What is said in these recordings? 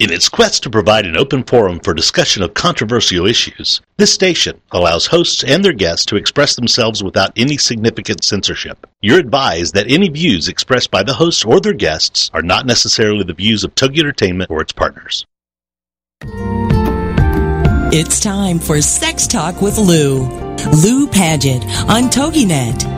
In its quest to provide an open forum for discussion of controversial issues, this station allows hosts and their guests to express themselves without any significant censorship. You're advised that any views expressed by the hosts or their guests are not necessarily the views of Togi Entertainment or its partners. It's time for Sex Talk with Lou. Lou Paget on TogiNet.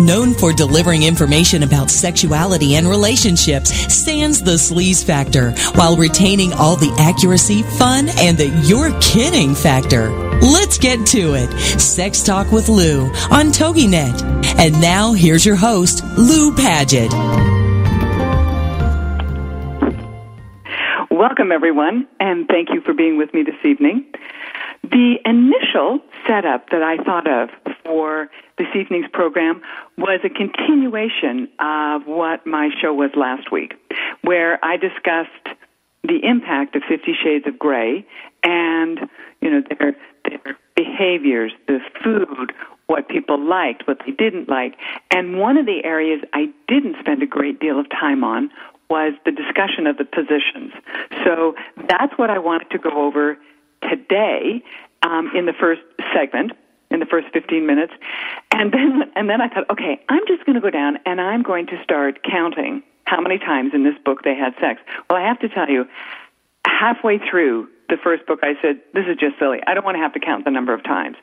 Known for delivering information about sexuality and relationships, sans the sleaze factor, while retaining all the accuracy, fun, and the you're kidding factor. Let's get to it. Sex Talk with Lou on TogiNet. And now here's your host, Lou Paget. Welcome, everyone, and thank you for being with me this evening. The initial setup that I thought of for this evening's program was a continuation of what my show was last week, where I discussed the impact of Fifty Shades of Grey and, you know, their, their behaviors, the food, what people liked, what they didn't like. And one of the areas I didn't spend a great deal of time on was the discussion of the positions. So that's what I wanted to go over today um, in the first segment, in the first 15 minutes. And then, and then I thought, okay, I'm just going to go down and I'm going to start counting how many times in this book they had sex. Well, I have to tell you, halfway through the first book, I said, this is just silly. I don't want to have to count the number of times.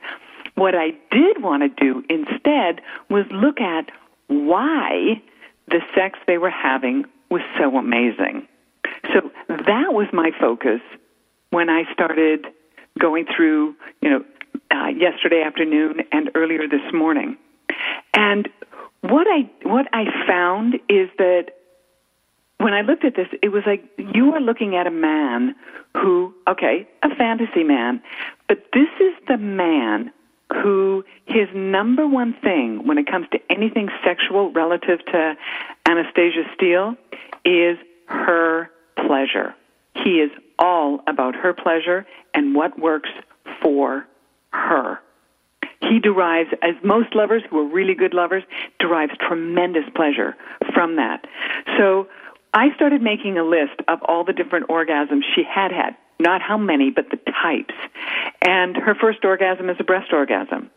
What I did want to do instead was look at why the sex they were having was so amazing. So that was my focus when I started going through, you know, uh, yesterday afternoon and earlier this morning. And what I what I found is that when I looked at this, it was like you are looking at a man who, okay, a fantasy man, but this is the man who his number one thing when it comes to anything sexual relative to Anastasia Steele is her pleasure. He is all about her pleasure and what works for her. He derives, as most lovers who are really good lovers, derives tremendous pleasure from that. So I started making a list of all the different orgasms she had had. Not how many, but the types. And her first orgasm is a breast orgasm.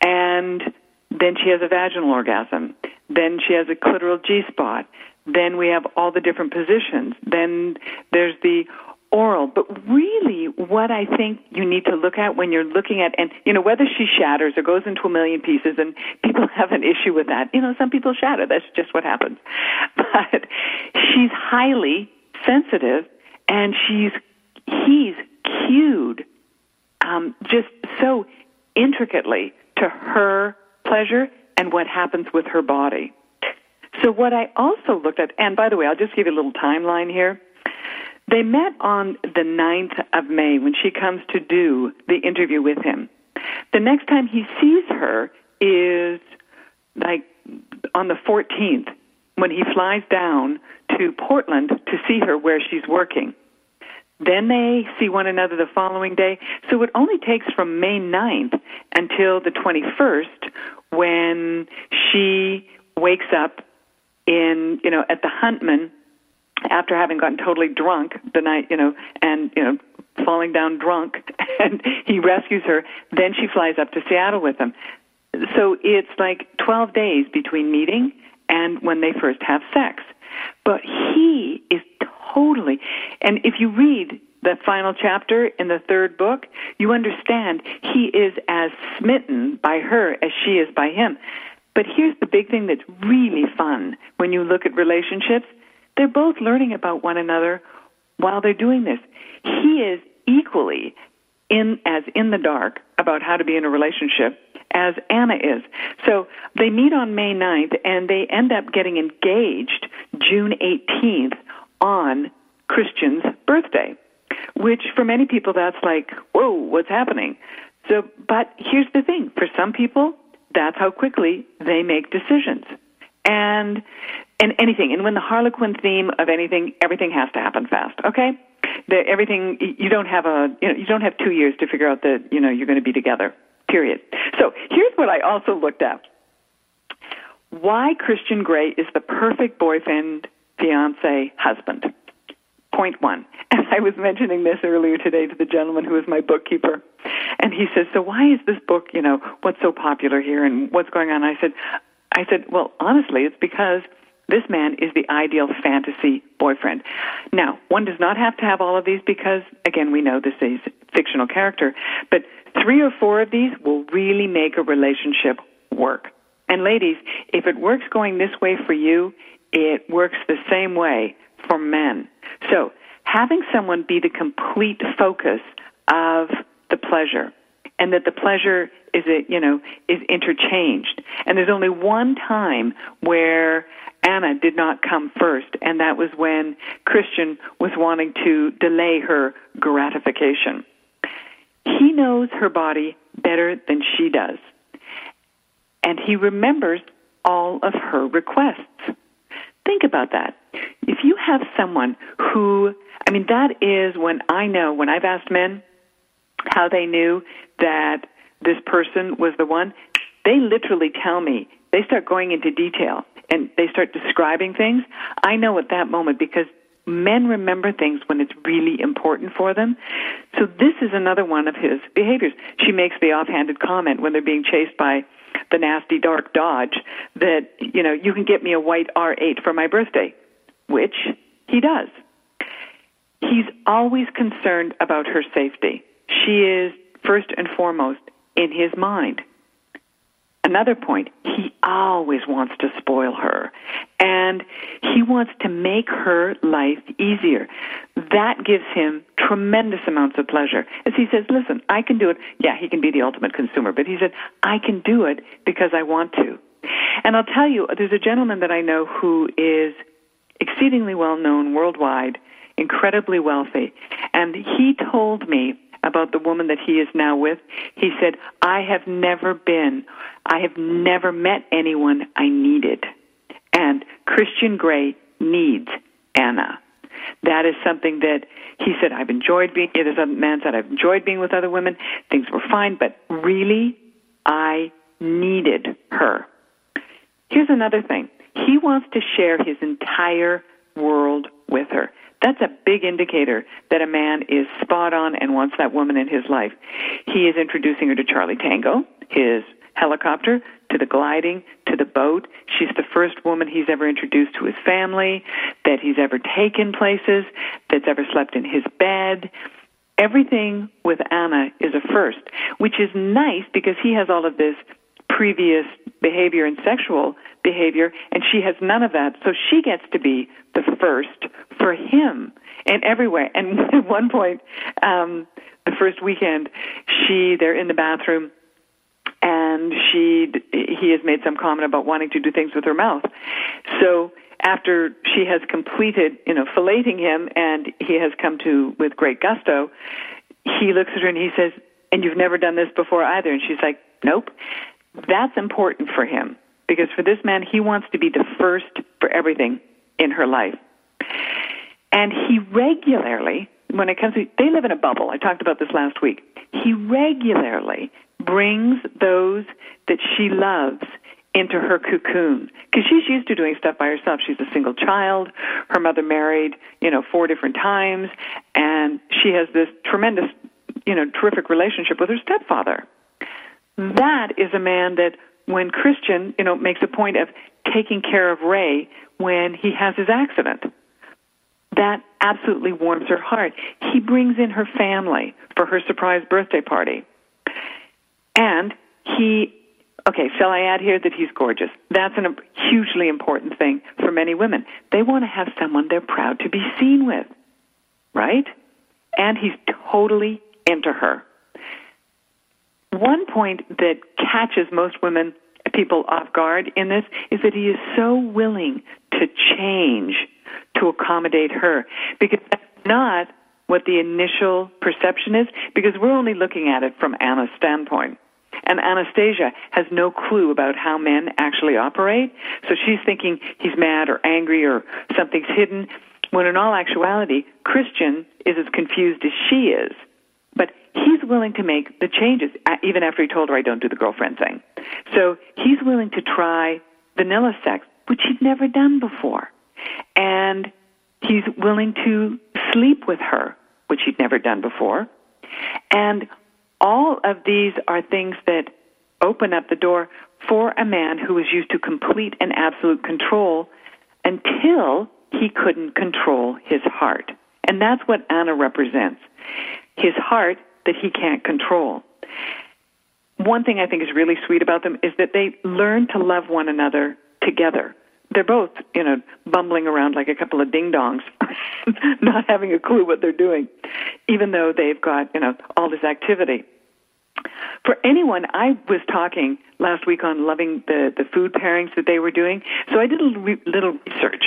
And then she has a vaginal orgasm. Then she has a clitoral G spot. Then we have all the different positions. Then there's the oral. But really, what I think you need to look at when you're looking at, and you know, whether she shatters or goes into a million pieces, and people have an issue with that. You know, some people shatter. That's just what happens. But she's highly sensitive, and she's he's cued um, just so intricately to her pleasure and what happens with her body. So what I also looked at, and by the way, I'll just give you a little timeline here. They met on the 9th of May when she comes to do the interview with him. The next time he sees her is like on the 14th when he flies down to Portland to see her where she's working. Then they see one another the following day. So it only takes from May 9th until the 21st when she wakes up in, you know, at the Heathman after having gotten totally drunk the night, you know, and, you know, falling down drunk and he rescues her. Then she flies up to Seattle with him. So it's like 12 days between meeting and when they first have sex. But he is totally, and if you read the final chapter in the third book, you understand he is as smitten by her as she is by him. But here's the big thing that's really fun when you look at relationships. They're both learning about one another while they're doing this. He is equally in as in the dark about how to be in a relationship as Ana is. So they meet on May 9th and they end up getting engaged June 18th on Christian's birthday, which for many people that's like, whoa, what's happening? So, but here's the thing for some people, that's how quickly they make decisions. And and anything. And when the Harlequin theme of anything, everything has to happen fast. Okay, the, everything you don't have a you know you don't have two years to figure out that you know you're going to be together. Period. So here's what I also looked at: why Christian Grey is the perfect boyfriend, fiance, husband. Point one. And I was mentioning this earlier today to the gentleman who is my bookkeeper. And he says, So why is this book, you know, what's so popular here and what's going on? I said I said, Well, honestly, it's because this man is the ideal fantasy boyfriend. Now, one does not have to have all of these because, again, we know this is fictional character, but three or four of these will really make a relationship work. And ladies, if it works going this way for you, it works the same way for men. So, having someone be the complete focus of the pleasure and that the pleasure is it you know is interchanged and there's only one time where Ana did not come first and that was when Christian was wanting to delay her gratification. He knows her body better than she does and he remembers all of her requests. Think about that. If you have someone who I mean that is when I know when I've asked men how they knew that this person was the one, they literally tell me, they start going into detail and they start describing things. I know at that moment because men remember things when it's really important for them. So this is another one of his behaviors. She makes the offhanded comment when they're being chased by the nasty dark Dodge that, you know, you can get me a white R8 for my birthday, which he does. He's always concerned about her safety. She is first and foremost in his mind. Another point, he always wants to spoil her. And he wants to make her life easier. That gives him tremendous amounts of pleasure. As he says, listen, I can do it. Yeah, he can be the ultimate consumer, but he said, I can do it because I want to. And I'll tell you, there's a gentleman that I know who is exceedingly well known worldwide, incredibly wealthy, and he told me about the woman that he is now with. He said, I have never been, I have never met anyone I needed. And Christian Grey needs Ana. That is something that he said, I've enjoyed being, this other man said, I've enjoyed being with other women. Things were fine, but really, I needed her. Here's another thing. He wants to share his entire world with her. That's a big indicator that a man is spot on and wants that woman in his life. He is introducing her to Charlie Tango, his helicopter, to the gliding, to the boat. She's the first woman he's ever introduced to his family, that he's ever taken places, that's ever slept in his bed. Everything with Ana is a first, which is nice because he has all of this previous behavior and sexual behavior, and she has none of that. So she gets to be the first for him in every way. And at one point, um, the first weekend, she they're in the bathroom, and she he has made some comment about wanting to do things with her mouth. So after she has completed, you know, filleting him, and he has come to with great gusto, he looks at her and he says, "And you've never done this before either?" And she's like, "Nope." That's important for him because for this man, he wants to be the first for everything in her life. And he regularly, when it comes to, they live in a bubble. I talked about this last week. He regularly brings those that she loves into her cocoon because she's used to doing stuff by herself. She's a single child. Her mother married, you know, four different times, and she has this tremendous, you know, terrific relationship with her stepfather. That is a man that when Christian, you know, makes a point of taking care of Ray when he has his accident. That absolutely warms her heart. He brings in her family for her surprise birthday party. And he, okay, shall I add here that he's gorgeous? That's a hugely important thing for many women. They want to have someone they're proud to be seen with, right? And he's totally into her. One point that catches most women people off guard in this is that he is so willing to change to accommodate her because that's not what the initial perception is because we're only looking at it from Ana's standpoint. And Anastasia has no clue about how men actually operate. So she's thinking he's mad or angry or something's hidden, when in all actuality, Christian is as confused as she is. But he's willing to make the changes, even after he told her, I don't do the girlfriend thing. So he's willing to try vanilla sex, which he'd never done before. And he's willing to sleep with her, which he'd never done before. And all of these are things that open up the door for a man who was used to complete and absolute control until he couldn't control his heart. And that's what Ana represents his heart that he can't control. One thing I think is really sweet about them is that they learn to love one another together. They're both, you know, bumbling around like a couple of ding dongs, not having a clue what they're doing, even though they've got, you know, all this activity. For anyone, I was talking last week on loving the, the food pairings that they were doing, so I did a little research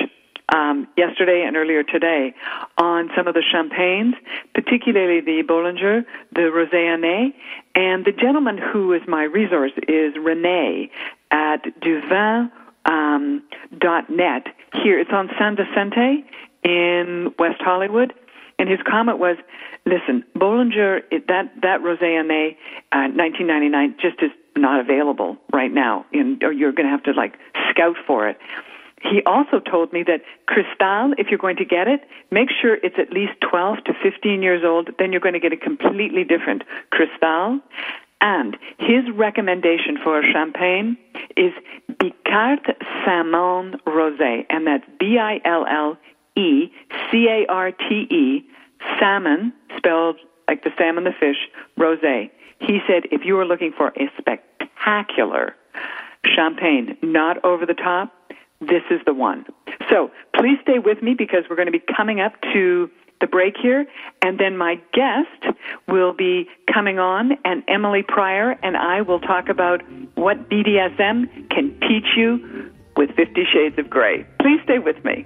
um, yesterday and earlier today on some of the champagnes, particularly the Bollinger, the Rosé Année, and the gentleman who is my resource is Rene at Duvin um, dot net. Here, it's on San Vicente in West Hollywood, and his comment was, "Listen, Bollinger, it, that that Rosé Année, uh, 1999, just is not available right now, in, or you're going to have to like scout for it." He also told me that Cristal, if you're going to get it, make sure it's at least 12 to 15 years old. Then you're going to get a completely different Cristal. And his recommendation for a champagne is Billcarte Saint-Monde Rosé, and that's B-I-L-L-E C-A-R-T-E, salmon, spelled like the salmon, the fish, rosé. He said if you were looking for a spectacular champagne, not over the top, this is the one. So please stay with me because we're going to be coming up to the break here, and then my guest will be coming on, and Emily Prior and I will talk about what BDSM can teach you with Fifty Shades of Grey. Please stay with me.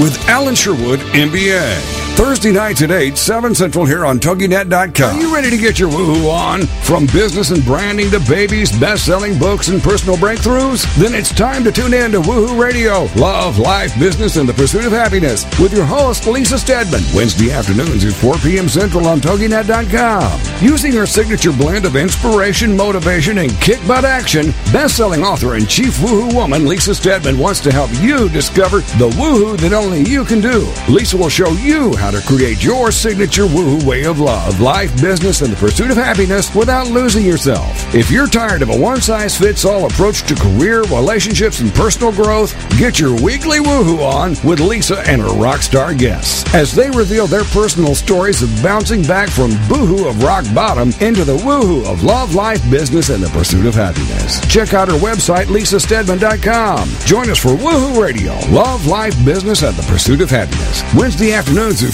with Alan Sherwood, MBA. Thursday nights at 8, 7 Central here on TogiNet.com. Are you ready to get your woohoo on? From business and branding to babies, best-selling books, and personal breakthroughs? Then it's time to tune in to Woohoo Radio. Love, life, business, and the pursuit of happiness with your host, Lisa Steadman. Wednesday afternoons at 4 p.m. Central on TogiNet.com. Using her signature blend of inspiration, motivation, and kick butt action, best-selling author and chief woohoo woman, Lisa Steadman wants to help you discover the woohoo that only you can do. Lisa will show you how how to create your signature woohoo way of love, life, business, and the pursuit of happiness without losing yourself. If you're tired of a one size fits all approach to career, relationships, and personal growth, get your weekly woohoo on with Lisa and her rock star guests as they reveal their personal stories of bouncing back from boohoo of rock bottom into the woohoo of love, life, business, and the pursuit of happiness. Check out her website, lisasteadman.com. Join us for Woohoo Radio, Love, Life, Business, and the Pursuit of Happiness. Wednesday afternoons at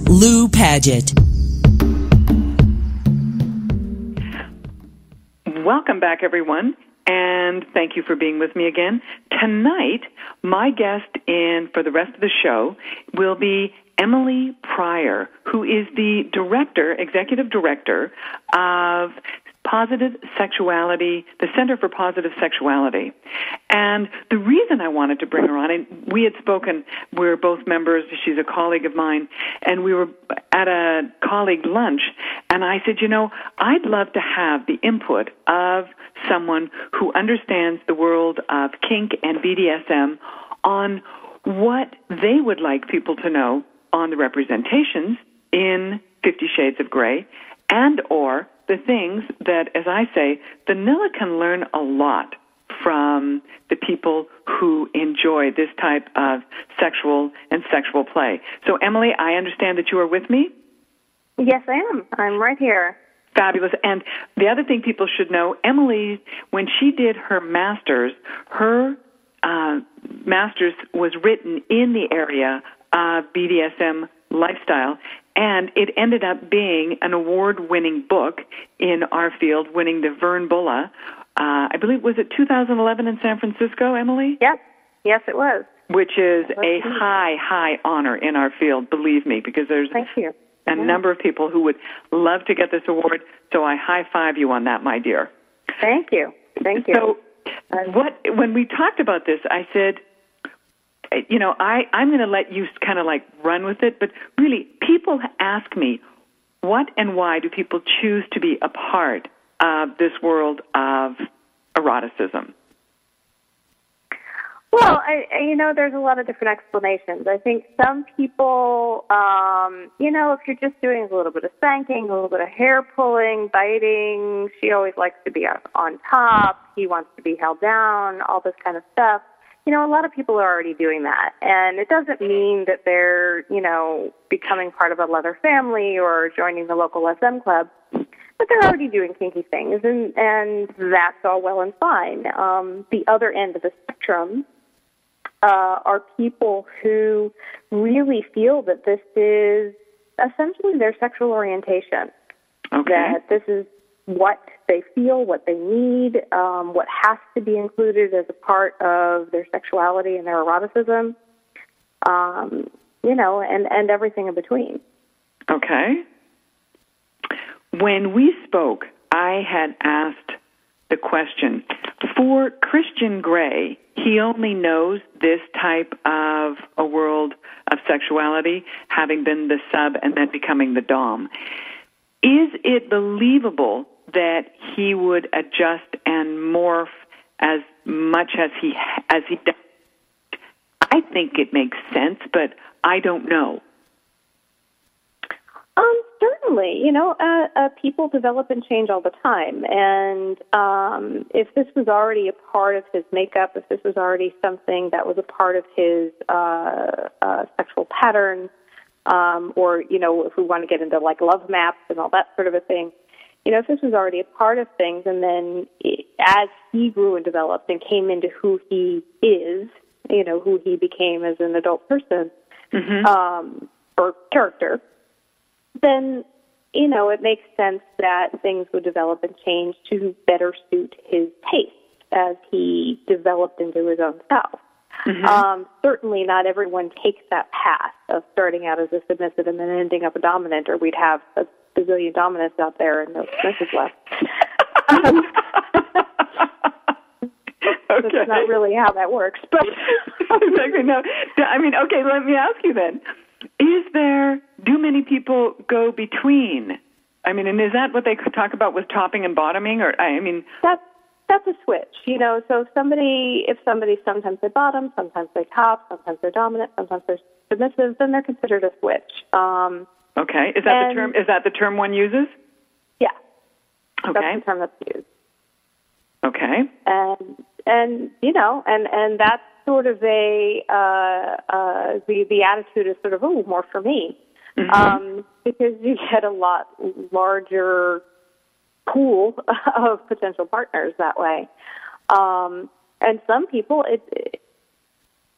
Lou Paget. Welcome back, everyone, and thank you for being with me again. Tonight, my guest in for the rest of the show will be Emily Prior, who is the director, executive director of Positive Sexuality, the Center for Positive Sexuality. And the reason I wanted to bring her on, and we had spoken, we're both members, she's a colleague of mine, and we were at a colleague lunch, and I said, you know, I'd love to have the input of someone who understands the world of kink and BDSM on what they would like people to know on the representations in Fifty Shades of Grey and or the things that, as I say, vanilla can learn a lot from the people who enjoy this type of sexual and sexual play. So, Emily, I understand that you are with me. Yes, I am. I'm right here. Fabulous. And the other thing people should know, Emily, when she did her master's, her uh, master's was written in the area of BDSM lifestyle, and it ended up being an award-winning book in our field, winning the Vern Bullough. Uh, I believe was it 2011 in San Francisco, Emily? Yes, yes, it was. Which is a high, high honor in our field, believe me, because there's Thank you. a Yeah. number of people who would love to get this award. So I high five you on that, my dear. Thank you. Thank you. So, what when we talked about this, I said, you know, I I'm going to let you kind of like run with it, but really, people ask me, what and why do people choose to be a part of this world of eroticism? Well, I, you know, there's a lot of different explanations. I think some people, um, you know, if you're just doing a little bit of spanking, a little bit of hair pulling, biting, she always likes to be on top. He wants to be held down, all this kind of stuff. You know, a lot of people are already doing that, and it doesn't mean that they're, you know, becoming part of a leather family or joining the local SM club but they're already doing kinky things, and and that's all well and fine. Um, the other end of the spectrum uh, are people who really feel that this is essentially their sexual orientation. Okay. That this is what they feel, what they need, um, what has to be included as a part of their sexuality and their eroticism. Um, you know, and and everything in between. Okay. When we spoke, I had asked the question for Christian Grey, he only knows this type of a world of sexuality, having been the sub and then becoming the Dom. Is it believable that he would adjust and morph as much as he as he does? I think it makes sense, but I don't know. Um, certainly, you know, uh, uh, people develop and change all the time, and um, if this was already a part of his makeup, if this was already something that was a part of his uh, uh, sexual pattern, um, or you know, if we want to get into like love maps and all that sort of a thing, you know, if this was already a part of things, and then i as he grew and developed and came into who he is, you know, who he became as an adult person um, or character then you know it makes sense that things would develop and change to better suit his taste as he developed into his own self. Mm-hmm. Um, certainly, not everyone takes that path of starting out as a submissive and then ending up a dominant, or we'd have a bazillion dominants out there and no submissives left. um, okay. That's not really how that works, but exactly. No, I mean, okay. Let me ask you then: Is there? Do many people go between? I mean, and is that what they talk about with topping and bottoming? Or I mean, that's that's a switch, you know. So if somebody, if somebody sometimes they bottom, sometimes they top, sometimes they're dominant, sometimes they're submissive, then they're considered a switch. Um, okay, is that and, the term? Is that the term one uses? Yeah. Okay. That's the term that's used. Okay. And and you know, and and that's sort of a uh, uh, the the attitude is sort of oh more for me, mm-hmm. um, because you get a lot larger pool of potential partners that way. Um, and some people, it,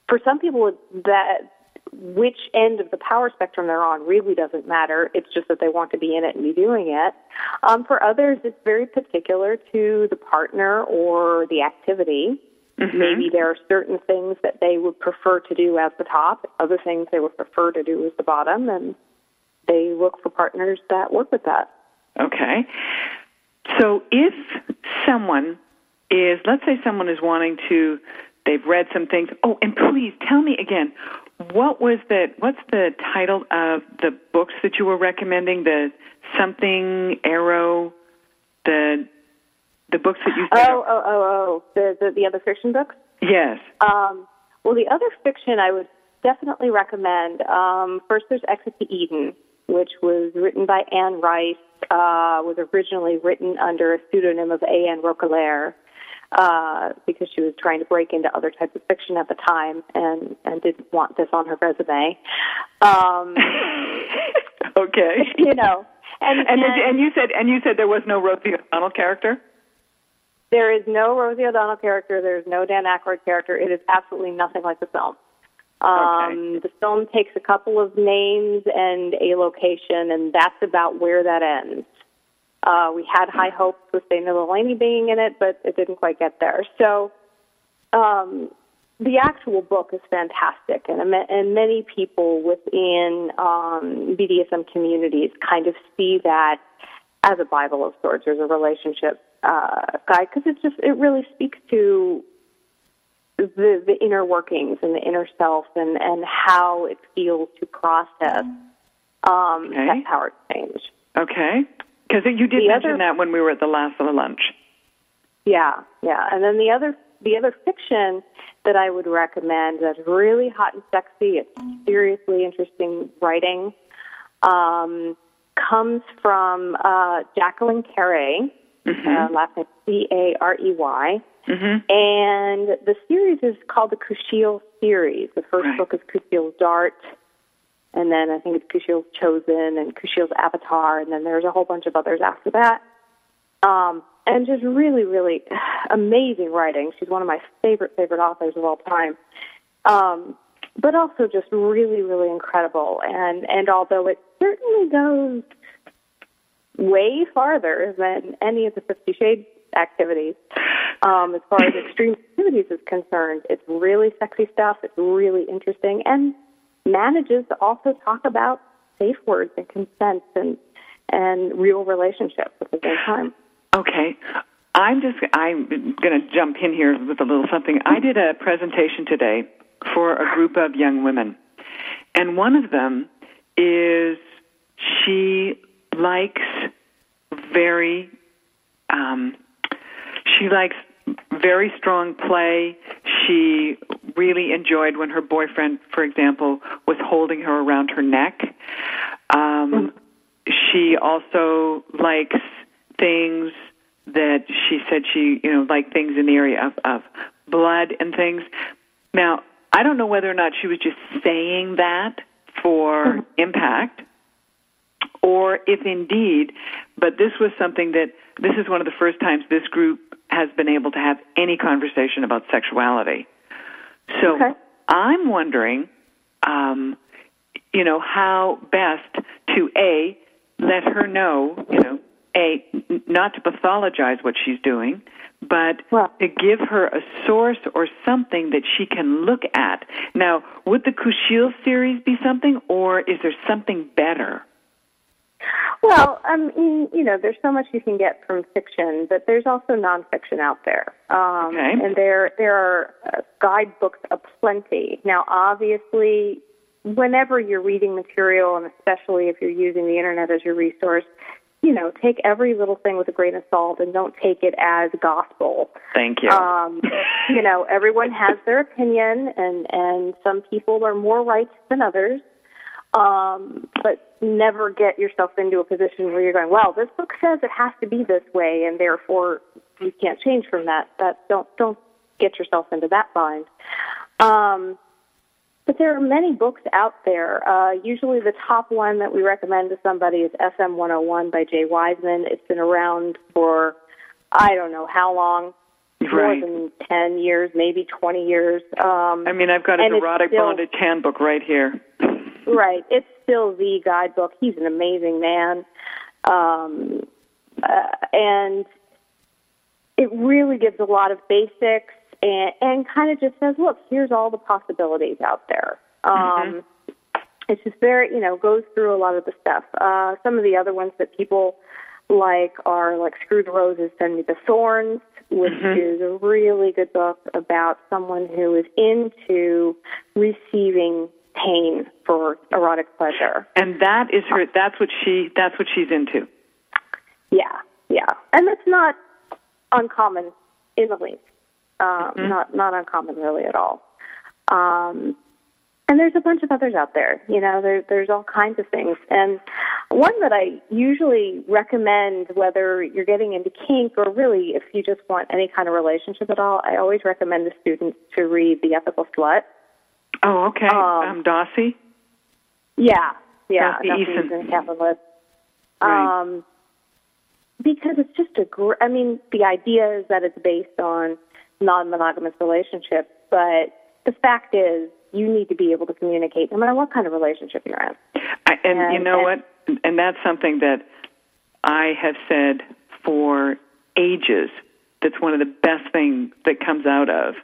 for some people, that which end of the power spectrum they're on really doesn't matter. It's just that they want to be in it and be doing it. Um, for others, it's very particular to the partner or the activity. Mm-hmm. Maybe there are certain things that they would prefer to do as the top, other things they would prefer to do as the bottom, and they look for partners that work with that. Okay. So if someone is, let's say someone is wanting to, they've read some things. Oh, and please tell me again, what was the, what's the title of the books that you were recommending? The something arrow, the, the books that you said. Oh, oh, oh, oh, the, the, the other fiction books? Yes. Um, well, the other fiction I would definitely recommend. Um, first, there's Exit to Eden, which was written by Anne Rice uh, was originally written under a pseudonym of A.N. Roquelaure uh, because she was trying to break into other types of fiction at the time and, and didn't want this on her resume. Um, okay. You know. And, and, and, and you said and you said there was no Rosie O'Donnell character? There is no Rosie O'Donnell character. There is no Dan Aykroyd character. It is absolutely nothing like the film. Um, okay. The film takes a couple of names and a location, and that's about where that ends. Uh, we had high hopes with Dana Delany being in it, but it didn't quite get there. So um, the actual book is fantastic, and, and many people within um, BDSM communities kind of see that as a Bible of sorts, as a relationship uh, guide, because it just it really speaks to the, the inner workings and the inner self and, and how it feels to process um, okay. that power exchange. Okay. Because you did the mention other, that when we were at the last of the lunch. Yeah, yeah. And then the other the other fiction that I would recommend that's really hot and sexy, it's seriously interesting writing, um, comes from uh, Jacqueline Carey, mm-hmm. uh, last name C A R E Y. Mm-hmm. And the series is called the Kushiel series. The first right. book is Kushiel's Dart, and then I think it's Kushiel's Chosen and Kushiel's Avatar, and then there's a whole bunch of others after that. Um, and just really, really amazing writing. She's one of my favorite, favorite authors of all time. Um, but also just really, really incredible. And, and although it certainly goes way farther than any of the Fifty Shades activities, um, as far as extreme activities is concerned, it's really sexy stuff. It's really interesting, and manages to also talk about safe words and consent and and real relationships at the same time. Okay. I'm just I'm going to jump in here with a little something. I did a presentation today for a group of young women. And one of them is she likes very um, she likes very strong play. She really enjoyed when her boyfriend, for example, was holding her around her neck. Um, she also likes things that she said she, you know, like things in the area of, of blood and things. Now, I don't know whether or not she was just saying that for impact or if indeed, but this was something that this is one of the first times this group has been able to have any conversation about sexuality. So okay. I'm wondering, um, you know, how best to a let her know, you know, a not to pathologize what she's doing, but Well- to give her a source or something that she can look at. Now, would the Kushiel series be something, or is there something better? Well, I mean, you know, there's so much you can get from fiction, but there's also nonfiction out there, um, Okay. and there there are uh, guidebooks aplenty. Now, obviously, whenever you're reading material, and especially if you're using the internet as your resource, you know, take every little thing with a grain of salt, and don't take it as gospel. Thank you. Um, you know, everyone has their opinion, and and some people are more right than others. Um, but never get yourself into a position where you're going, well, this book says it has to be this way, and therefore you can't change from that. That don't don't get yourself into that bind. Um, but there are many books out there. Uh, usually, the top one that we recommend to somebody is SM 101 by Jay Wiseman. It's been around for I don't know how long, Right. more than ten years, maybe twenty years. Um, I mean, I've got it's erotic still- bondage handbook right here. Right. It's still the guidebook. He's an amazing man. Um, uh, and it really gives a lot of basics and, and kind of just says, look, here's all the possibilities out there. Um, It's just very, you know, goes through a lot of the stuff. Uh, some of the other ones that people like are like Screw the Roses, Send Me the Thorns, which is a really good book about someone who is into receiving pain for erotic pleasure. And that is her. That's what she. That's what she's into. Yeah, yeah, and that's not uncommon in the least. Um, Not not uncommon really at all. Um, and there's a bunch of others out there. You know, there, there's all kinds of things. And one that I usually recommend, whether you're getting into kink or really if you just want any kind of relationship at all, I always recommend the students to read The Ethical Slut. Oh, okay. Um, um, Dossie. Yeah, yeah, Dossie Easton. Easton and Liszt. Right. Um, because it's just a gr- I mean, the idea is that it's based on non-monogamous relationships, but the fact is, you need to be able to communicate no matter what kind of relationship you're in. I, and, you know and- what? And that's something that I have said for ages. That's one of the best things that comes out of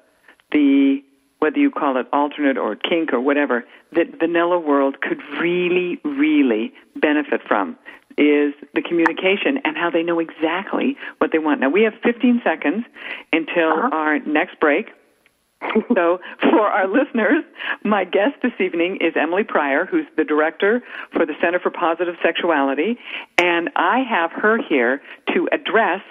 the whether you call it alternate or kink or whatever that vanilla world could really, really benefit from is the communication and how they know exactly what they want. Now we have 15 seconds until Uh-huh. our next break. so, for our listeners, my guest this evening is Emily Prior, who's the director for the Center for Positive Sexuality, and I have her here to address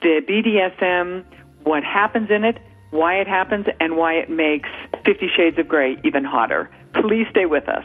the BDSM, what happens in it, why it happens, and why it makes Fifty Shades of Grey even hotter. Please stay with us.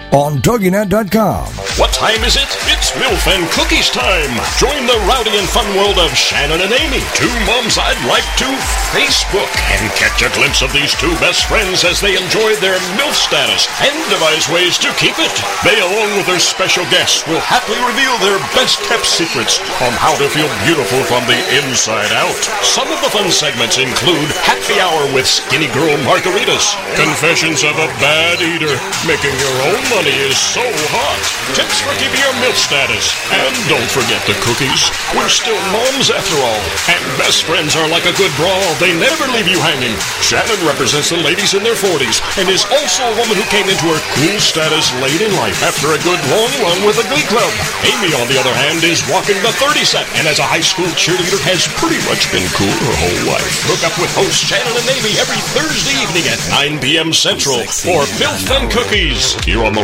on TogiNet.com. What time is it? It's MILF and Cookies time. Join the rowdy and fun world of Shannon and Amy, two moms I'd like to Facebook, and catch a glimpse of these two best friends as they enjoy their MILF status and devise ways to keep it. They, along with their special guests, will happily reveal their best kept secrets on how to feel beautiful from the inside out. Some of the fun segments include Happy Hour with Skinny Girl Margaritas, Confessions of a Bad Eater, Making Your Own Money is So Hot, Tips for Keeping Your MILF status, and don't forget the cookies. We're still moms after all, and best friends are like a good brawl. They never leave you hanging. Shannon represents the ladies in their 40s and is also a woman who came into her cool status late in life after a good long run with a glee club. Amy, on the other hand, is walking the 30 set and as a high school cheerleader has pretty much been cool her whole life. Hook up with host Shannon and Amy every Thursday evening at 9 p.m. Central for MILF and Cookies here on the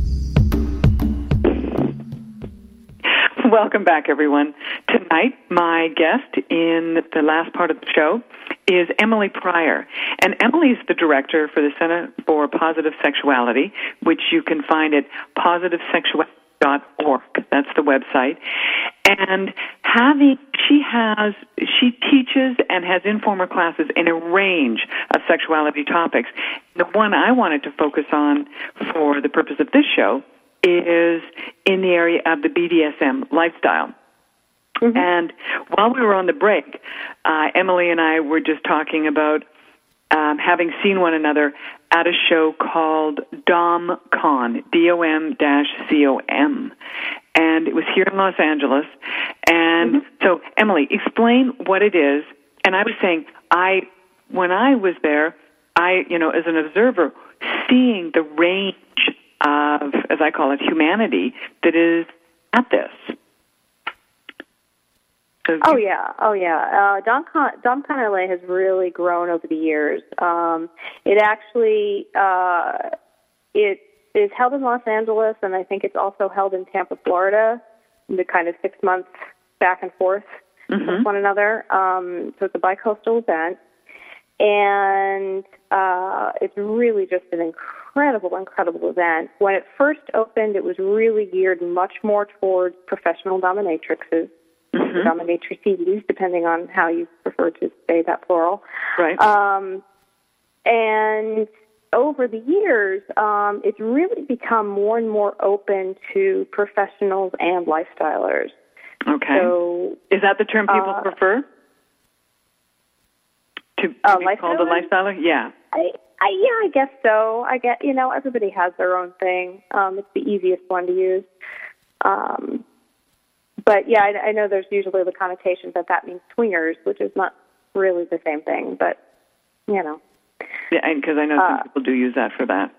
Welcome back, everyone. Tonight, my guest in the last part of the show is Emily Prior. And Emily is the director for the Center for Positive Sexuality, which you can find at positivesexuality.org. That's the website. And having, she has, she teaches and has informal classes in a range of sexuality topics. The one I wanted to focus on for the purpose of this show is in the area of the BDSM lifestyle. Mm-hmm. And while we were on the break, uh, Emily and I were just talking about um, having seen one another at a show called DomCon, D-O-M dash C-O-M. And it was here in Los Angeles. And mm-hmm. so, Emily, explain what it is. And I was saying, I, when I was there, I, you know, as an observer, seeing the range of, as I call it, humanity that is at this. So oh yeah, oh yeah. Uh, Dom Con- Dom Con LA has really grown over the years. Um, it actually uh, it is held in Los Angeles, and I think it's also held in Tampa, Florida. The kind of six months back and forth mm-hmm. with one another. Um, so it's a bicoastal event, and uh, it's really just an incredible, incredible incredible event. When it first opened, it was really geared much more towards professional dominatrixes, mm-hmm. dominatrices, depending on how you prefer to say that plural. Right. Um, and over the years, um, it's really become more and more open to professionals and lifestylers. Okay. So, is that the term people uh, prefer? To, to uh, be called a lifestyler? Yeah. I, I, yeah, I guess so. I get, you know, everybody has their own thing. Um, it's the easiest one to use. Um, but yeah, I, I know there's usually the connotation that that means swingers, which is not really the same thing. But you know. Yeah, because I know some uh, people do use that for that.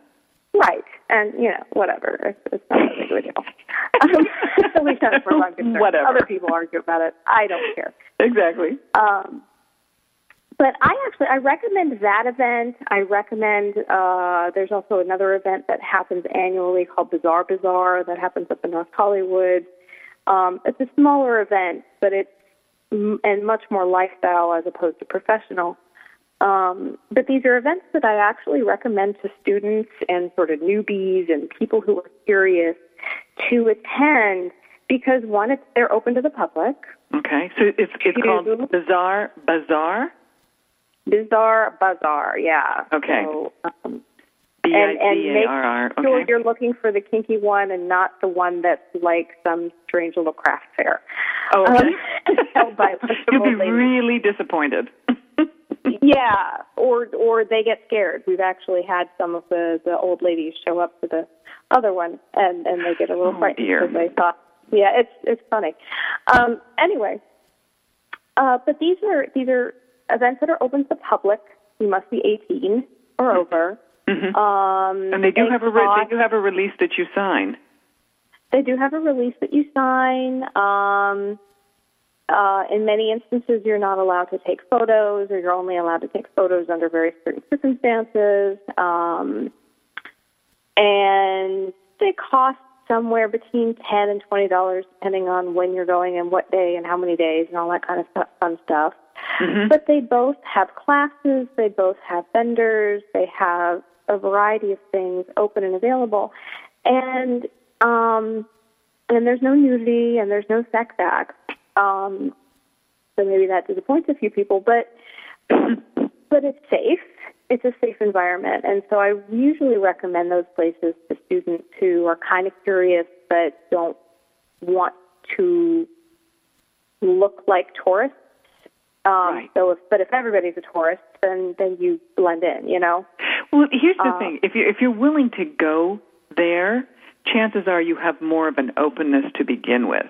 Right, and you know, whatever. It's, it's not a big deal. Um, at least not far as I'm concerned. Whatever. Other people argue about it. I don't care. Exactly. Um, but I actually I recommend that event. I recommend uh, there's also another event that happens annually called Bizarre Bazaar that happens up in North Hollywood. Um, it's a smaller event, but it's m- and much more lifestyle as opposed to professional. Um, but these are events that I actually recommend to students and sort of newbies and people who are curious to attend because one, it's they're open to the public. Okay, so it's it's called Bizarre Bazaar. Bizarre Bazaar, yeah. Okay. So, um, and, and make sure you're looking for the kinky one and not the one that's like some strange little craft fair. Oh, okay. Um, You'll be ladies. really disappointed. yeah, or or they get scared. We've actually had some of the the old ladies show up for the other one, and and they get a little oh, frightened dear. because they thought, yeah, it's it's funny. Um, anyway, uh, but these are these are events that are open to the public. You must be 18 or over. Mm-hmm. Um, and they do they have a re- cost- they do have a release that you sign. they do have a release that you sign. Um, uh, in many instances, you're not allowed to take photos, or you're only allowed to take photos under very certain circumstances. Um, and they cost somewhere between ten and twenty dollars, depending on when you're going and what day and how many days and all that kind of fun stuff. Mm-hmm. But they both have classes. They both have vendors. They have a variety of things open and available, and um, and there's no nudity and there's no sex acts. Um, so maybe that disappoints a few people, but but it's safe. It's a safe environment, and so I usually recommend those places to students who are kind of curious but don't want to look like tourists. Um, Right. So, if, but if everybody's a tourist, then then you blend in, you know. Well, here's the Uh, thing: if you if you're willing to go there, chances are you have more of an openness to begin with,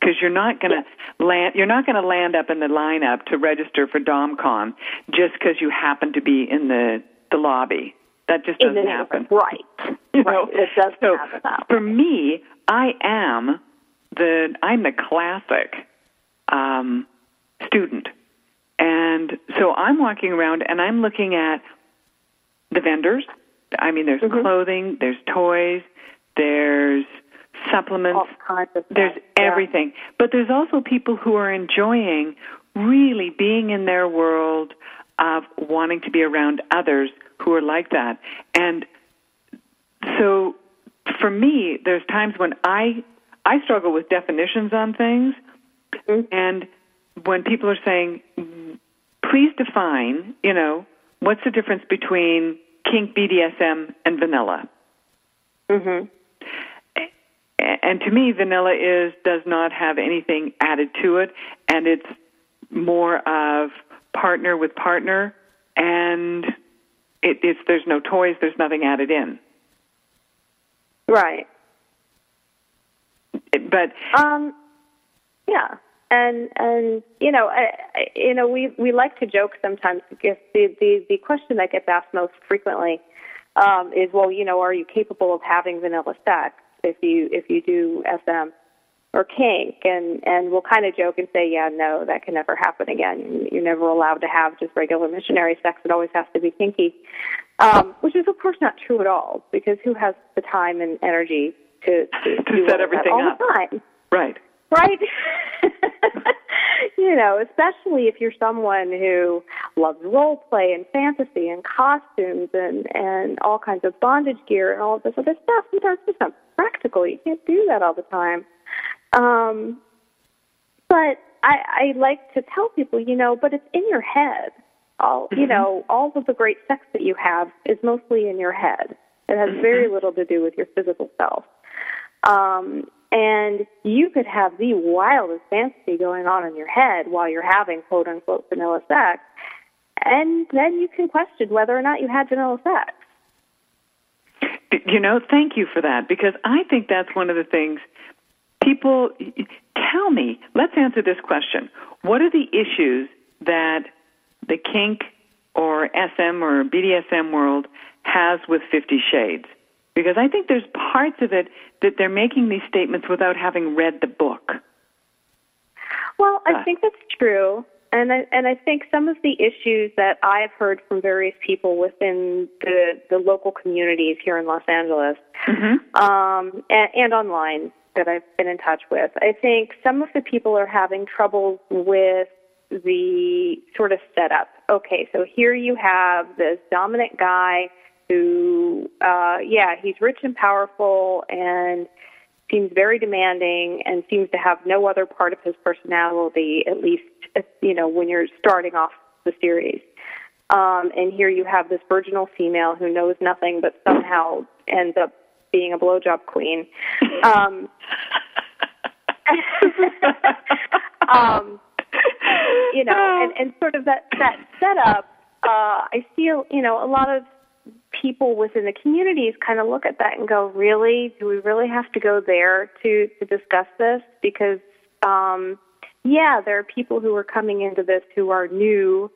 because you're not going to land you're not going to land up in the lineup to register for DomCon just because you happen to be in the the lobby. That just doesn't happen. right? You right. know? It doesn't so happen for me, I am the I'm the classic um, student, and so I'm walking around and I'm looking at the vendors. I mean, there's Mm-hmm. clothing, there's toys, there's supplements, all kinds of there's. Yeah. everything. But there's also people who are enjoying really being in their world of wanting to be around others who are like that. And so for me, there's times when I I struggle with definitions on things, Mhm. and when people are saying, "Please define," you know, what's the difference between kink, BDSM, and vanilla? Mm-hmm. And to me, vanilla is does not have anything added to it, and it's more of partner with partner, and it, it's there's no toys, there's nothing added in. Right. But Um, yeah, and and you know, I, I, you know, we we like to joke sometimes because the the the question that gets asked most frequently um, is, well, you know, are you capable of having vanilla sex if you if you do SM or kink? And and we'll kind of joke and say, yeah, no, that can never happen again. You're never allowed to have just regular missionary sex. It always has to be kinky. Um, which is of course not true at all, because who has the time and energy to to, To set all everything all up. the time? right, right? you know, especially if you're someone who loves role play and fantasy and costumes and and all kinds of bondage gear and all of this other stuff. Sometimes it's not practical. You can't do that all the time. Um, but I, I like to tell people, you know, but it's in your head. All you know, all of the great sex that you have is mostly in your head. It has very little to do with your physical self. Um, and you could have the wildest fantasy going on in your head while you're having quote unquote vanilla sex, and then you can question whether or not you had vanilla sex. you know, thank you for that because I think that's one of the things people tell me. Let's answer this question: What are the issues that the kink or SM or BDSM world has with Fifty Shades? Because I think there's parts of it that they're making these statements without having read the book. Well, I think that's true. And I, and I think some of the issues that I've heard from various people within the, the local communities here in Los Angeles um, and, and online that I've been in touch with, I think some of the people are having trouble with the sort of setup. Okay, so here you have this dominant guy who, uh, yeah, he's rich and powerful and seems very demanding and seems to have no other part of his personality, at least, you know, when you're starting off the series. Um, and here you have this virginal female who knows nothing but somehow ends up being a blowjob queen. Um, um, you know, and, and sort of that, that setup, uh, I feel, you know, a lot of people within the communities kind of look at that and go, really? Do we really have to go there to, to discuss this? Because, um, yeah, there are people who are coming into this who are new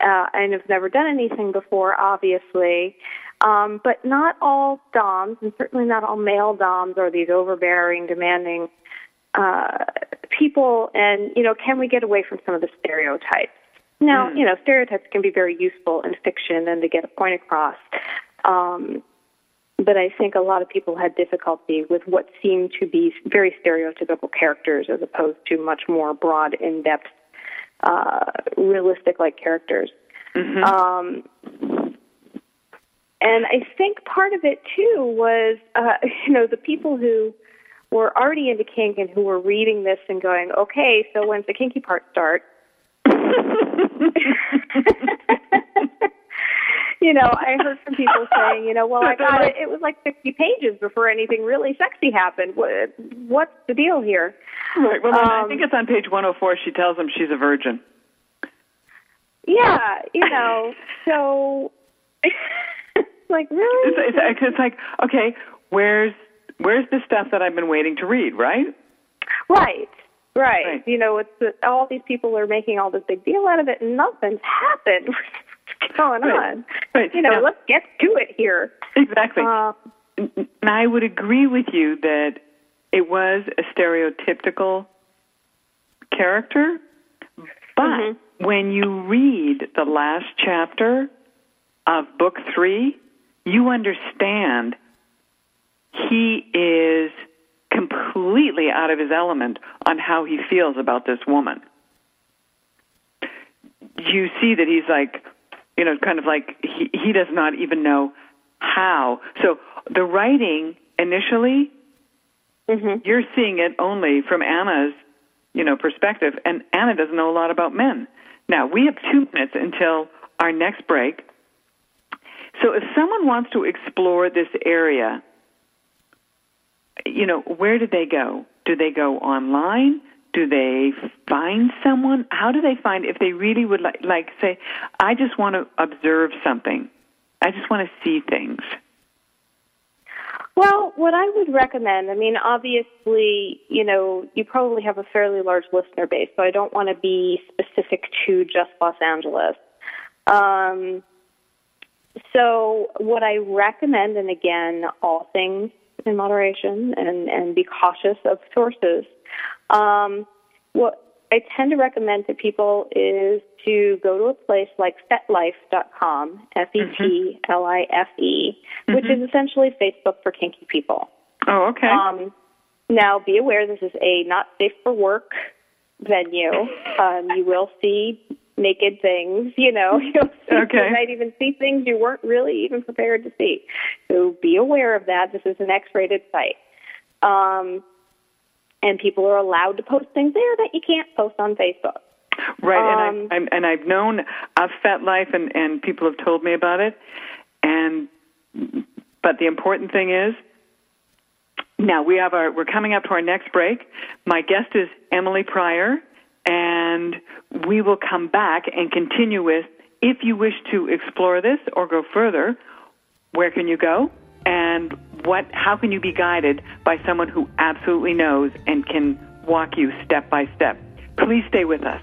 uh, and have never done anything before, obviously. Um, but not all DOMs, and certainly not all male DOMs, are these overbearing, demanding uh, people. And you know, can we get away from some of the stereotypes? Now, Mm. you know, stereotypes can be very useful in fiction and to get a point across. Um, but I think a lot of people had difficulty with what seemed to be very stereotypical characters as opposed to much more broad, in depth, uh, realistic like characters. Um, and I think part of it too was, uh, you know, the people who were already into kink and who were reading this and going, okay, so when's the kinky part start? you know, I heard some people saying, you know, well, I got it. It was like 50 pages before anything really sexy happened. What, what's the deal here? Right. Well, I Um, think it's on page 104. She tells him she's a virgin. Yeah, you know, so like really, It's, it's, it's like, okay, where's where's the stuff that I've been waiting to read, right? right, right. Right. You know, it's all these people are making all this big deal out of it, and nothing's happened. What's going Right. on? Right. You know, Now- let's get to it here. Exactly. Uh, and I would agree with you that it was a stereotypical character, but Mhm. when you read the last chapter of book three, you understand he is completely out of his element on how he feels about this woman. You see that he's like, you know, kind of like he, he does not even know how. So the writing initially, mhm. you're seeing it only from Ana's, you know, perspective, and Ana doesn't know a lot about men. Now we have two minutes until our next break. So if someone wants to explore this area, you know, where do they go? Do they go online? Do they find someone? How do they find if they really would like like say, I just want to observe something. I just want to see things. Well, what I would recommend, I mean, obviously, you know, you probably have a fairly large listener base, so I don't want to be specific to just Los Angeles. Um, so, what I recommend, and again, all things in moderation and, and be cautious of sources. Um, what I tend to recommend to people is to go to a place like fetlife.com, F E T L I F E, which is essentially Facebook for kinky people. Oh, okay. Um, now, be aware this is a not safe for work venue. Um, you will see naked things, you know. You'll see, Okay. You might even see things you weren't really even prepared to see. So be aware of that. This is an X-rated site. Um, and people are allowed to post things there that you can't post on Facebook. Right, Um, and I, I'm, and I've known of FetLife, and and people have told me about it. And but the important thing is, now we have our we're coming up to our next break. My guest is Emily Prior, and we will come back and continue with. If you wish to explore this or go further, where can you go? And what? How can you be guided by someone who absolutely knows and can walk you step by step? Please stay with us.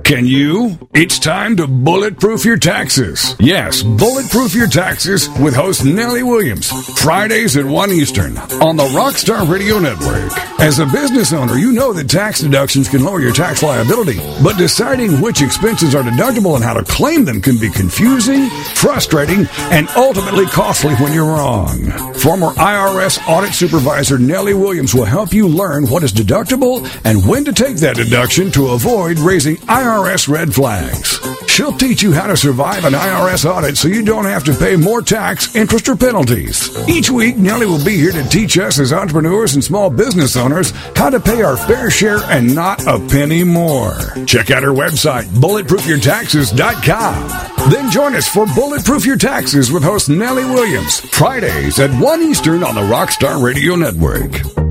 Can you? It's time to bulletproof your taxes. Yes, bulletproof your taxes with host Nellie Williams. Fridays at 1 Eastern on the Rockstar Radio Network. As a business owner, you know that tax deductions can lower your tax liability, but deciding which expenses are deductible and how to claim them can be confusing, frustrating, and ultimately costly when you're wrong. Former IRS audit supervisor Nellie Williams will help you learn what is deductible and when to take that deduction to avoid raising IRS IRS red flags. She'll teach you how to survive an IRS audit so you don't have to pay more tax, interest, or penalties. Each week, Nellie will be here to teach us as entrepreneurs and small business owners how to pay our fair share and not a penny more. Check out her website, bulletproofyourtaxes.com. Then join us for Bulletproof Your Taxes with host Nellie Williams, Fridays at 1 Eastern on the Rockstar Radio Network.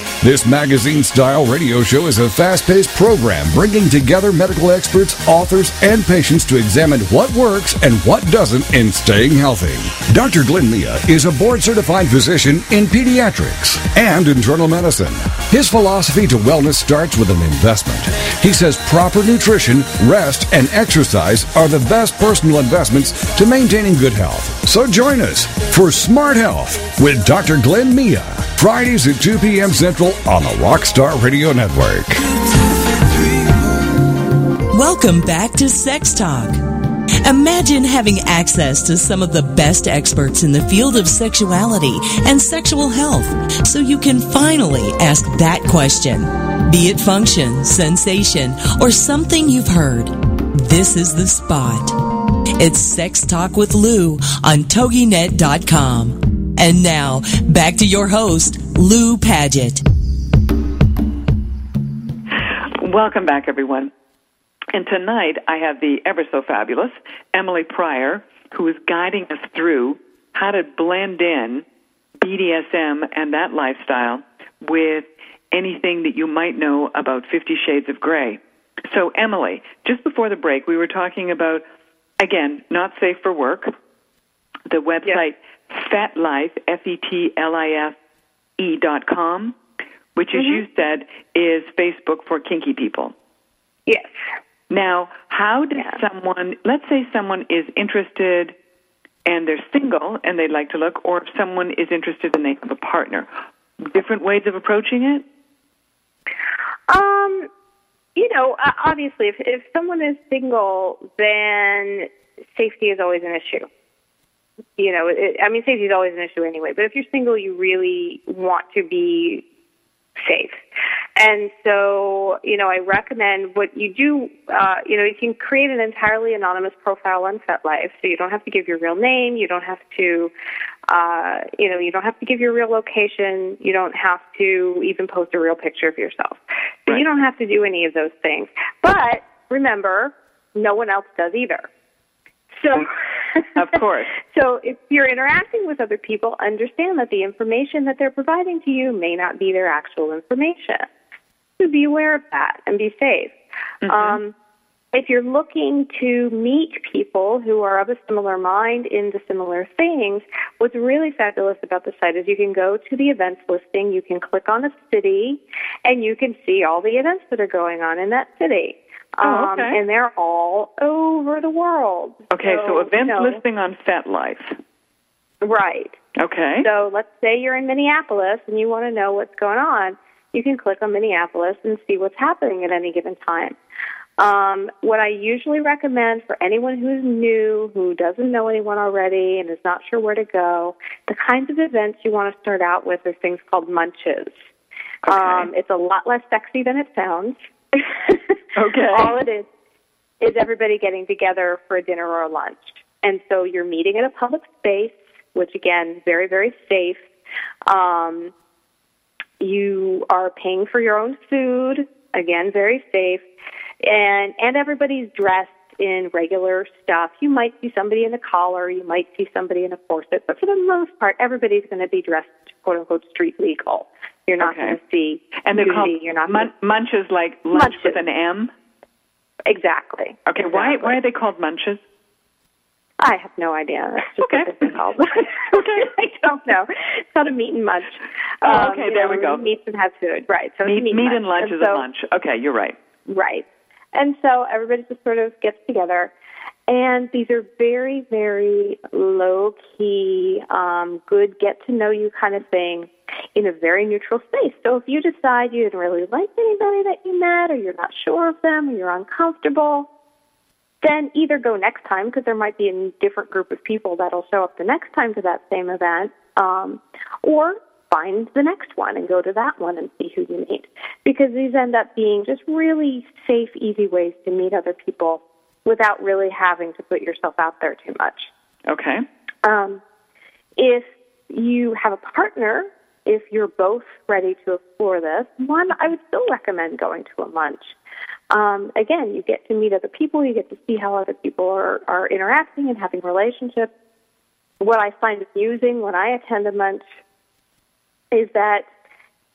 This magazine style radio show is a fast paced program bringing together medical experts, authors, and patients to examine what works and what doesn't in staying healthy. Dr. Glenn Mia is a board certified physician in pediatrics and internal medicine. His philosophy to wellness starts with an investment. He says proper nutrition, rest, and exercise are the best personal investments to maintaining good health. So join us for Smart Health with Dr. Glenn Mia, Fridays at 2 p.m. Central on the Rockstar Radio Network. Welcome back to Sex Talk. Imagine having access to some of the best experts in the field of sexuality and sexual health so you can finally ask that question. Be it function, sensation, or something you've heard. This is the spot. It's Sex Talk with Lou on TogiNet.com. And now, back to your host, Lou Paget. Welcome back, everyone. And tonight I have the ever so fabulous Emily Prior, who is guiding us through how to blend in BDSM and that lifestyle with anything that you might know about Fifty Shades of Grey. So, Emily, just before the break, we were talking about, again, not safe for work, the website yes. FetLife, F E T L I F E dot com, which, mm-hmm. as you said, is Facebook for kinky people. Yes. Now, how does yeah. someone, let's say someone is interested and they're single and they'd like to look, or if someone is interested and they have a partner, different ways of approaching it? Um, you know, obviously, if, if someone is single, then safety is always an issue. You know, it, I mean, safety is always an issue anyway. But if you're single, you really want to be safe. And so, you know, I recommend what you do, uh, you know, you can create an entirely anonymous profile on FetLife. So you don't have to give your real name. You don't have to, uh, you know, you don't have to give your real location. You don't have to even post a real picture of yourself. So right. you don't have to do any of those things. But remember, no one else does either. So, of course. so if you're interacting with other people, understand that the information that they're providing to you may not be their actual information. So be aware of that and be safe. Mm-hmm. Um, if you're looking to meet people who are of a similar mind into similar things, what's really fabulous about the site is you can go to the events listing, you can click on a city, and you can see all the events that are going on in that city. Oh, um, okay. and they're all over the world. Okay, so, so events you know, listing on FetLife. Right. Okay. So let's say you're in Minneapolis and you want to know what's going on. You can click on Minneapolis and see what's happening at any given time. Um, what I usually recommend for anyone who's new, who doesn't know anyone already and is not sure where to go, the kinds of events you want to start out with are things called munches. Okay. Um, it's a lot less sexy than it sounds. Okay. All it is is everybody getting together for a dinner or a lunch. And so you're meeting in a public space, which again, very, very safe. Um, you are paying for your own food, again, very safe. And, and everybody's dressed in regular stuff. You might see somebody in a collar, you might see somebody in a corset, but for the most part, everybody's going to be dressed quote unquote street legal. You're not okay. going to see and they're called You're not mun- munches like lunch Munches. with an M. exactly. Okay, why Exactly. why are they called munches? I have no idea. That's just Okay. what they're called. Okay. I don't know. It's not a meat and munch. Oh, Um, okay, there know, we go. Meats and have food, right? So Meat, meat, meat and lunch is so, a lunch. Okay, you're right. Right. And so everybody just sort of gets together. And these are very, very low key, um, good get to know you kind of thing in a very neutral space. So if you decide you didn't really like anybody that you met, or you're not sure of them, or you're uncomfortable, then either go next time because there might be a different group of people that'll show up the next time to that same event, um, or find the next one and go to that one and see who you meet. Because these end up being just really safe, easy ways to meet other people without really having to put yourself out there too much. Okay. Um, if you have a partner, if you're both ready to explore this, one, I would still recommend going to a lunch. Um, again, you get to meet other people, you get to see how other people are, are interacting and having relationships. What I find amusing when I attend a lunch is that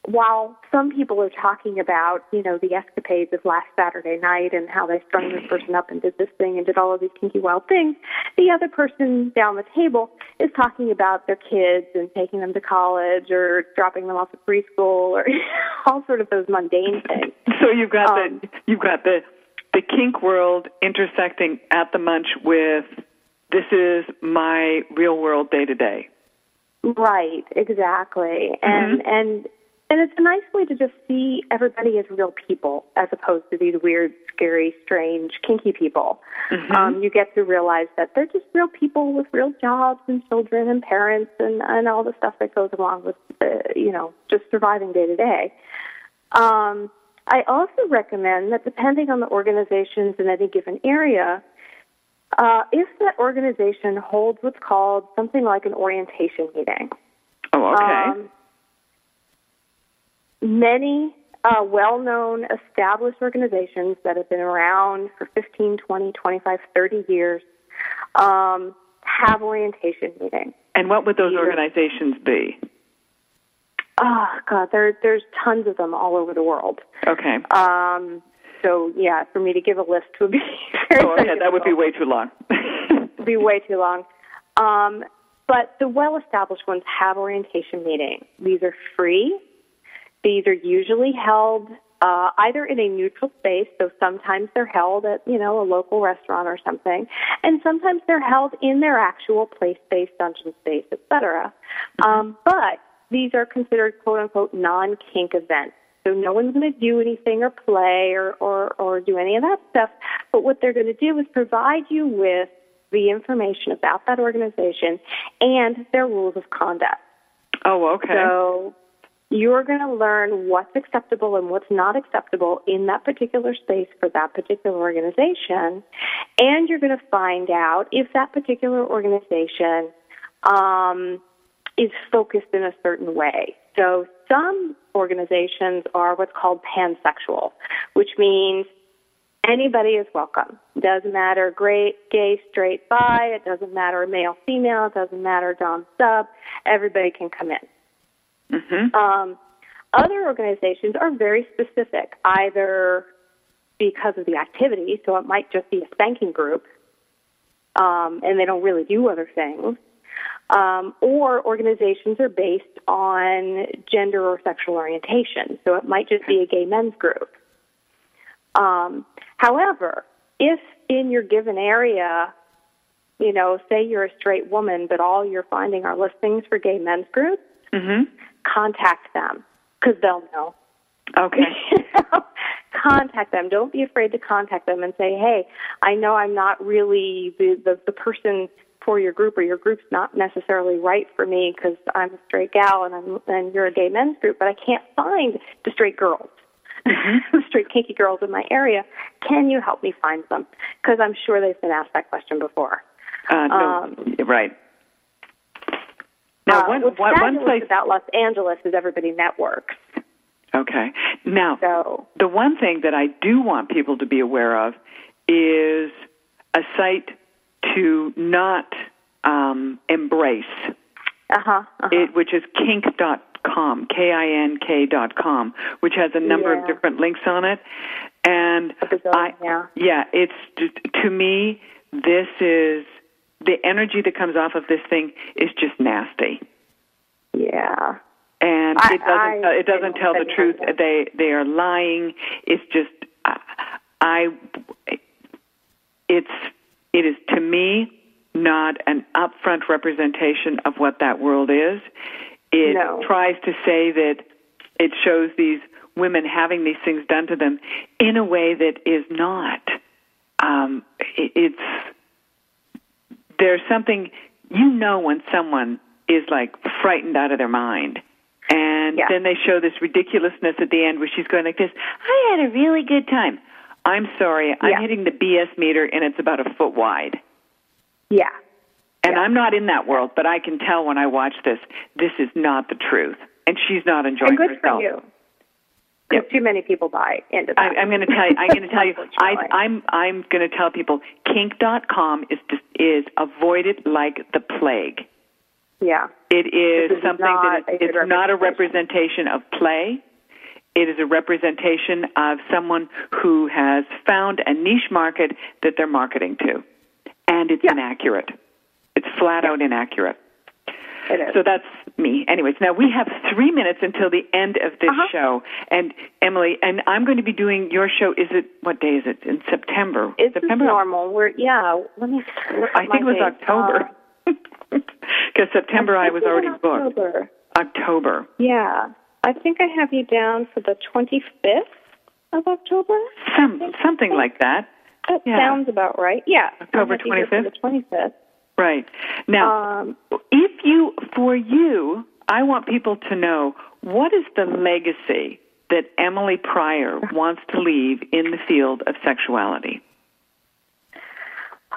while some people are talking about, you know, the escapades of last Saturday night and how they strung this person up and did this thing and did all of these kinky wild things, the other person down the table is talking about their kids and taking them to college or dropping them off at preschool or all sort of those mundane things. So you've got Um, the you've got the the kink world intersecting at the munch with this is my real world day to day. Right, exactly. And and and it's a nice way to just see everybody as real people as opposed to these weird, scary, strange, kinky people. Um, you get to realize that they're just real people with real jobs and children and parents and, and all the stuff that goes along with, the, you know, just surviving day to day. Um, I also recommend that depending on the organizations in any given area, uh, if that organization holds what's called something like an orientation meeting, Oh, okay. um, many uh, well known established organizations that have been around for 15, 20, 25, 30 years um, have orientation meetings. and what would those organizations be? Oh, God, there, there's tons of them all over the world. Okay. Um, so, yeah, for me to give a list would be oh, okay, that would be way too long. Be way too long. Um, but the well established ones have orientation meetings. These are free. These are usually held uh, either in a neutral space, so sometimes they're held at, you know, a local restaurant or something, and sometimes they're held in their actual place space, dungeon space, etc. Um, but these are considered quote unquote non kink events. So no one's going to do anything or play or, or, or do any of that stuff. But what they're going to do is provide you with the information about that organization and their rules of conduct. oh, okay. So you're going to learn what's acceptable and what's not acceptable in that particular space for that particular organization. And you're going to find out if that particular organization um, is focused in a certain way. So some organizations are what's called pansexual, which means anybody is welcome. Doesn't matter gay, gay, straight, bi. It doesn't matter male, female. It doesn't matter dom, sub. Everybody can come in. Hmm Um, other organizations are very specific, either because of the activity, so it might just be a spanking group, um, and they don't really do other things, um, or organizations are based on gender or sexual orientation, so it might just be a gay men's group. Um, however, if in your given area, you know, say you're a straight woman, but all you're finding are listings for gay men's groups, hmm contact them because they'll know. Okay. contact them. Don't be afraid to contact them and say, "Hey, I know I'm not really the the, the person for your group, or your group's not necessarily right for me because I'm a straight gal and I'm and you're a gay men's group, but I can't find the straight girls." the straight kinky girls in my area. Can you help me find them? Because I'm sure they've been asked that question before. Uh, no, Um, right. Now, Uh, one, what's one, one place. about Los Angeles is everybody networks. Okay. Now, So the one thing that I do want people to be aware of is a site to not um, embrace, uh huh. Uh-huh. it, which is kink.com, K-I-N-K dot com, which has a number Yeah. of different links on it. And I, yeah. yeah, it's to me, this is the energy that comes off of this thing is just nasty. Yeah. and I- it doesn't I, it doesn't tell the truth. that. They they are lying. It's just I, I it's it is to me, not an upfront representation of what that world is. It No. tries to say that it shows these women having these things done to them in a way that is not. Um, it, it's there's something you know when someone is like frightened out of their mind. And Yeah. then they show this ridiculousness at the end where she's going like this, I had a really good time. I'm sorry, I'm hitting the BS meter and it's about a foot wide. Yeah. And Yeah. I'm not in that world, but I can tell when I watch this, this is not the truth. And she's not enjoying And good herself. for you. Because too many people buy into that. I, I'm going to tell you. I'm going to tell you. I, I'm I'm going to tell people. Kink.com is is avoided like the plague. yeah. It is is something that is, it's not a representation. of play. It is a representation of someone who has found a niche market that they're marketing to, and it's Yeah. inaccurate. It's flat out inaccurate. It is. So that's me. Anyways, now we have three minutes until the end of this Uh-huh. show. And Emily, and I'm going to be doing your show. Is it what day is it? In September. it's September. normal. We're yeah. Let me. Look I think it was. October. Uh, Because September I was already in booked. October. October. Yeah. I think I have you down for the 25th of October. Some something like that. That Yeah. sounds about right. Yeah. October I have you here for 25th? The 25th. Right. Now, Um, if you for you, I want people to know what is the legacy that Emily Prior wants to leave in the field of sexuality.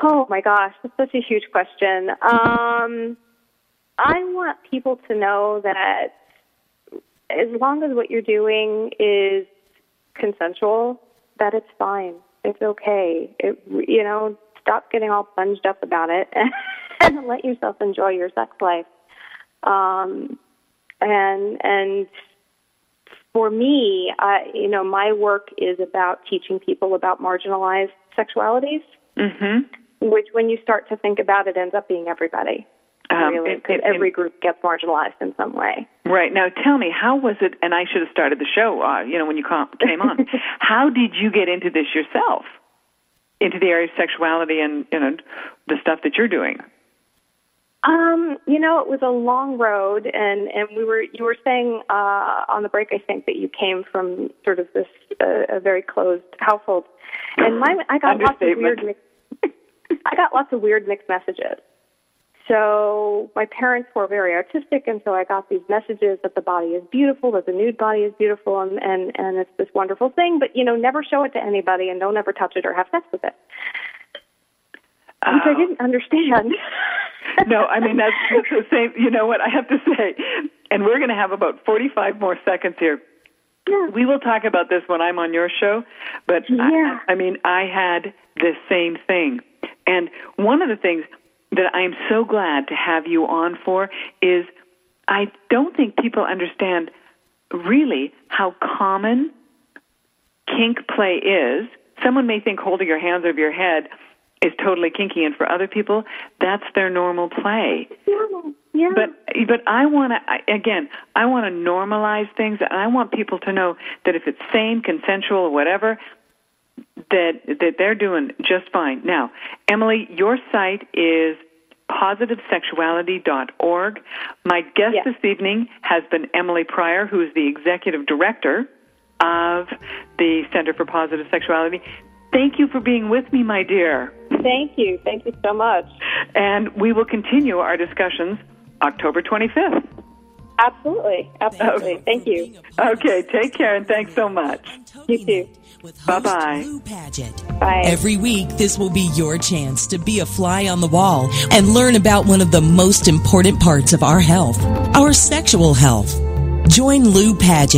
Oh my gosh, that's such a huge question. Um, I want people to know that as long as what you're doing is consensual, that it's fine. It's okay. It, you know, stop getting all bunged up about it and let yourself enjoy your sex life. Um, and and for me, I, you know, my work is about teaching people about marginalized sexualities Mhm. which when you start to think about it ends up being everybody Um, really it- because it- every group gets marginalized in some way Right now, tell me how was it? And I should have started the show. Uh, you know, when you came on, how did you get into this yourself? Into the area of sexuality and you know the stuff that you're doing. um you know it was a long road and and we were you were saying uh on the break i think that you came from sort of this uh, a very closed household. And my i got lots of weird mixed, i got lots of weird mixed messages so my parents were very artistic and so i got these messages that the body is beautiful that the nude body is beautiful and and and it's this wonderful thing but you know never show it to anybody and don't ever touch it or have sex with it which i didn't understand no, I mean that's, that's the same. You know what I have to say, and we're going to have about 45 more seconds here. yeah. We will talk about this when I'm on your show, but Yeah. I, I mean, I had the same thing. And one of the things that I am so glad to have you on for is I don't think people understand really how common kink play is. Someone may think holding your hands over your head is totally kinky, and for other people, that's their normal play. Yeah. But but I want to again. I want to normalize things, and I want people to know that if it's sane, consensual, or whatever, that that they're doing just fine. Now, Emily, your site is positivesexuality.org. My guest Yes. this evening has been Emily Prior, who is the executive director of the Center for Positive Sexuality. Thank you for being with me, my dear. Thank you. Thank you so much. And we will continue our discussions October 25th. Absolutely. Absolutely. Thank you. Okay, take care and thanks so much. You too. Bye bye. Bye. Every week, this will be your chance to be a fly on the wall and learn about one of the most important parts of our health, our sexual health. Join Lou Paget